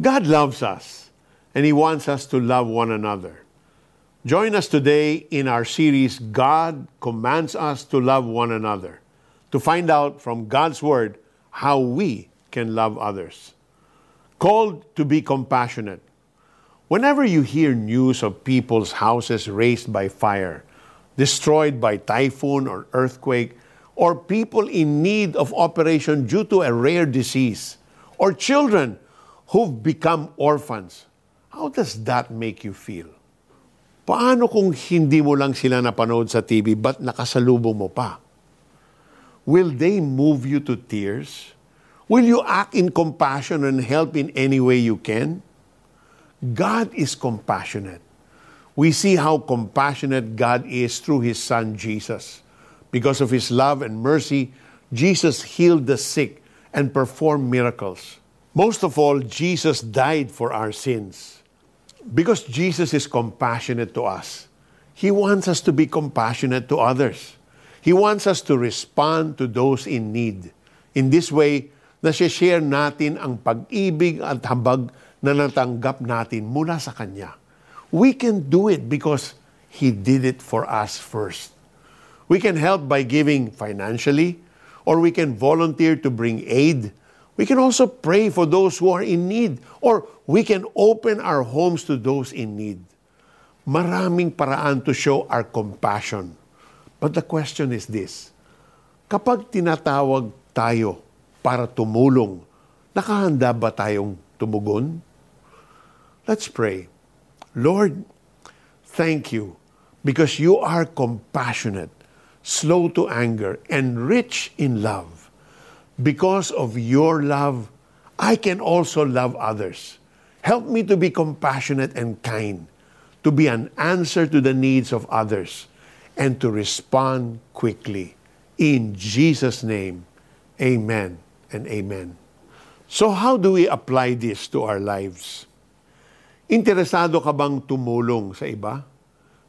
God loves us, and He wants us to love one another. Join us today in our series, God Commands Us to Love One Another, to find out from God's Word how we can love others. Called to be compassionate. Whenever you hear news of people's houses razed by fire, destroyed by typhoon or earthquake, or people in need of operation due to a rare disease, or children who've become orphans, how does that make you feel? Paano kung hindi mo lang sila napanood sa TV, but nakasalubong mo pa? Will they move you to tears? Will you act in compassion and help in any way you can? God is compassionate. We see how compassionate God is through His Son Jesus. Because of His love and mercy, Jesus healed the sick and performed miracles. Most of all, Jesus died for our sins. Because Jesus is compassionate to us, He wants us to be compassionate to others. He wants us to respond to those in need. In this way, nasi-share natin ang pag-ibig at habag na natanggap natin mula sa Kanya. We can do it because He did it for us first. We can help by giving financially, or we can volunteer to bring aid We can also pray for those who are in need or we can open our homes to those in need. Maraming paraan to show our compassion. But the question is this, kapag tinatawag tayo para tumulong, nakahanda ba tayong tumugon? Let's pray. Lord, thank you because you are compassionate, slow to anger, and rich in love because of your love, I can also love others. Help me to be compassionate and kind, to be an answer to the needs of others, and to respond quickly. In Jesus' name, amen and amen. So, how do we apply this to our lives? Interesado ka bang tumulong sa iba?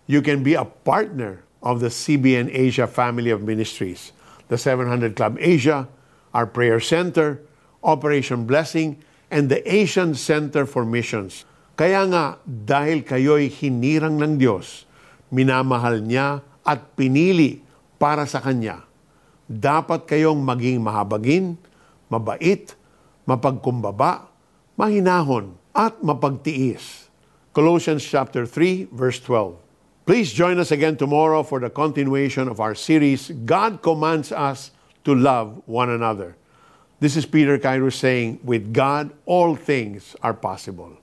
You can be a partner of the CBN Asia family of ministries, the 700 Club Asia, our prayer center, Operation Blessing, and the Asian Center for Missions. Kaya nga, dahil kayo'y hinirang ng Diyos, minamahal niya at pinili para sa Kanya. Dapat kayong maging mahabagin, mabait, mapagkumbaba, mahinahon, at mapagtiis. Colossians chapter 3, verse 12. Please join us again tomorrow for the continuation of our series, God Commands Us to love one another. This is Peter Cairo saying, with God, all things are possible.